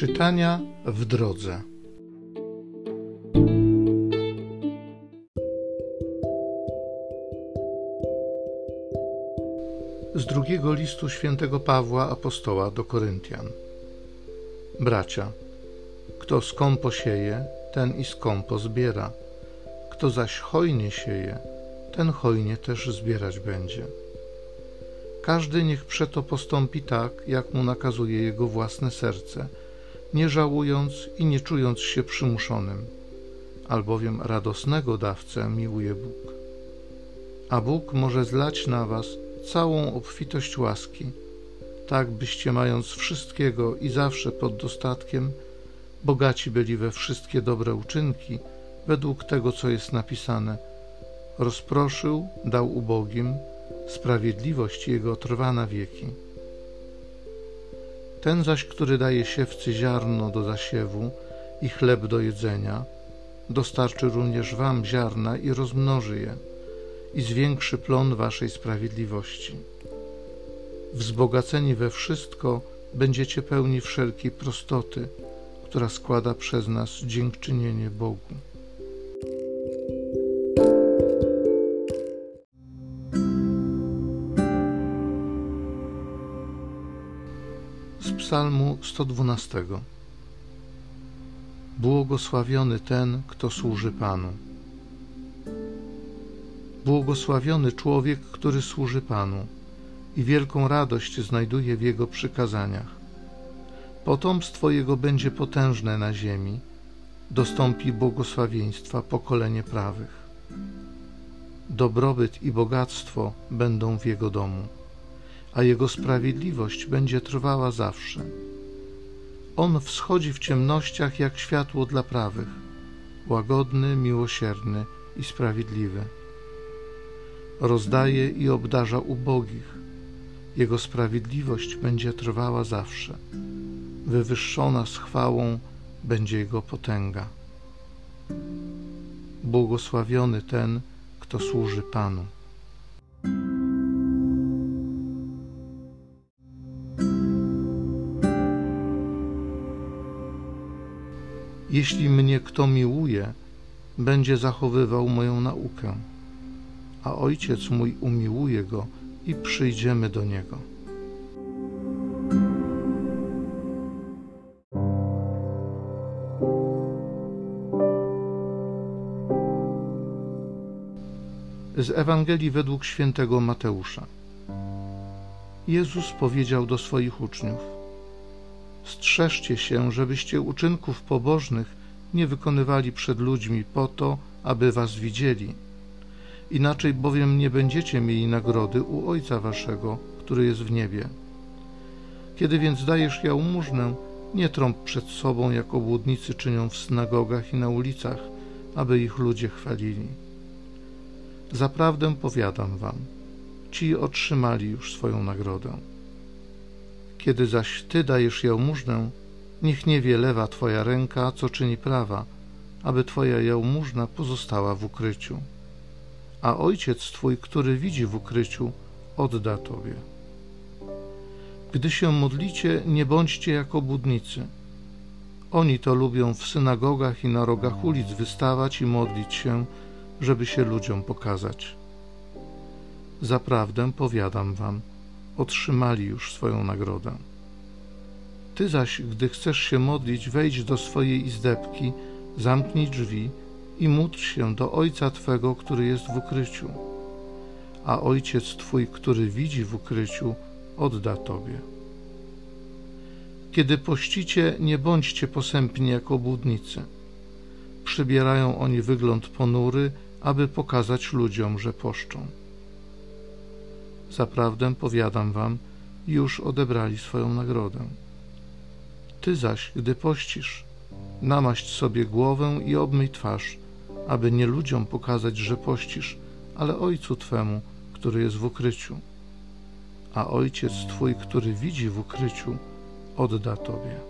Czytania w drodze. Z drugiego listu świętego Pawła apostoła do Koryntian. Bracia, kto skąpo sieje, ten i skąpo zbiera. Kto zaś hojnie sieje, ten hojnie też zbierać będzie. Każdy niech przeto postąpi tak, jak mu nakazuje jego własne serce, nie żałując i nie czując się przymuszonym, albowiem radosnego dawcę miłuje Bóg. A Bóg może zlać na was całą obfitość łaski, tak byście mając wszystkiego i zawsze pod dostatkiem, bogaci byli we wszystkie dobre uczynki, według tego, co jest napisane. Rozproszył, dał ubogim, sprawiedliwość Jego trwa na wieki. Ten zaś, który daje siewcy ziarno do zasiewu i chleb do jedzenia, dostarczy również wam ziarna i rozmnoży je i zwiększy plon waszej sprawiedliwości. Wzbogaceni we wszystko będziecie pełni wszelkiej prostoty, która składa przez nas dziękczynienie Bogu. Psalmu 112 Błogosławiony ten, kto służy Panu. Błogosławiony człowiek, który służy Panu i wielką radość znajduje w Jego przykazaniach. Potomstwo Jego będzie potężne na ziemi, dostąpi błogosławieństwa pokolenie prawych. Dobrobyt i bogactwo będą w Jego domu, a Jego sprawiedliwość będzie trwała zawsze. On wschodzi w ciemnościach jak światło dla prawych, łagodny, miłosierny i sprawiedliwy. Rozdaje i obdarza ubogich, Jego sprawiedliwość będzie trwała zawsze wywyższona z chwałą będzie Jego potęga. Błogosławiony ten, kto służy Panu. Jeśli mnie kto miłuje, będzie zachowywał moją naukę, a Ojciec mój umiłuje go i przyjdziemy do niego. Z Ewangelii według świętego Mateusza. Jezus powiedział do swoich uczniów: Strzeżcie się, żebyście uczynków pobożnych nie wykonywali przed ludźmi po to, aby was widzieli. Inaczej bowiem nie będziecie mieli nagrody u Ojca waszego, który jest w niebie. Kiedy więc dajesz jałmużnę, nie trąb przed sobą, jak obłudnicy czynią w synagogach i na ulicach, aby ich ludzie chwalili Zaprawdę powiadam wam, ci otrzymali już swoją nagrodę. Kiedy zaś ty dajesz jałmużnę, niech nie wie lewa twoja ręka, co czyni prawa, aby twoja jałmużna pozostała w ukryciu. A ojciec twój, który widzi w ukryciu, odda tobie. Gdy się modlicie, nie bądźcie jako budnicy. Oni to lubią w synagogach i na rogach ulic wystawać i modlić się, żeby się ludziom pokazać. Zaprawdę powiadam wam, otrzymali już swoją nagrodę. Ty zaś, gdy chcesz się modlić, wejdź do swojej izdebki, zamknij drzwi i módl się do Ojca Twego, który jest w ukryciu. A Ojciec Twój, który widzi w ukryciu, odda Tobie. Kiedy pościcie, nie bądźcie posępni jak obłudnicy. Przybierają oni wygląd ponury, aby pokazać ludziom, że poszczą. Zaprawdę powiadam wam, już odebrali swoją nagrodę. Ty zaś, gdy pościsz, namaść sobie głowę i obmyj twarz, aby nie ludziom pokazać, że pościsz, ale Ojcu Twemu, który jest w ukryciu. A Ojciec Twój, który widzi w ukryciu, odda Tobie.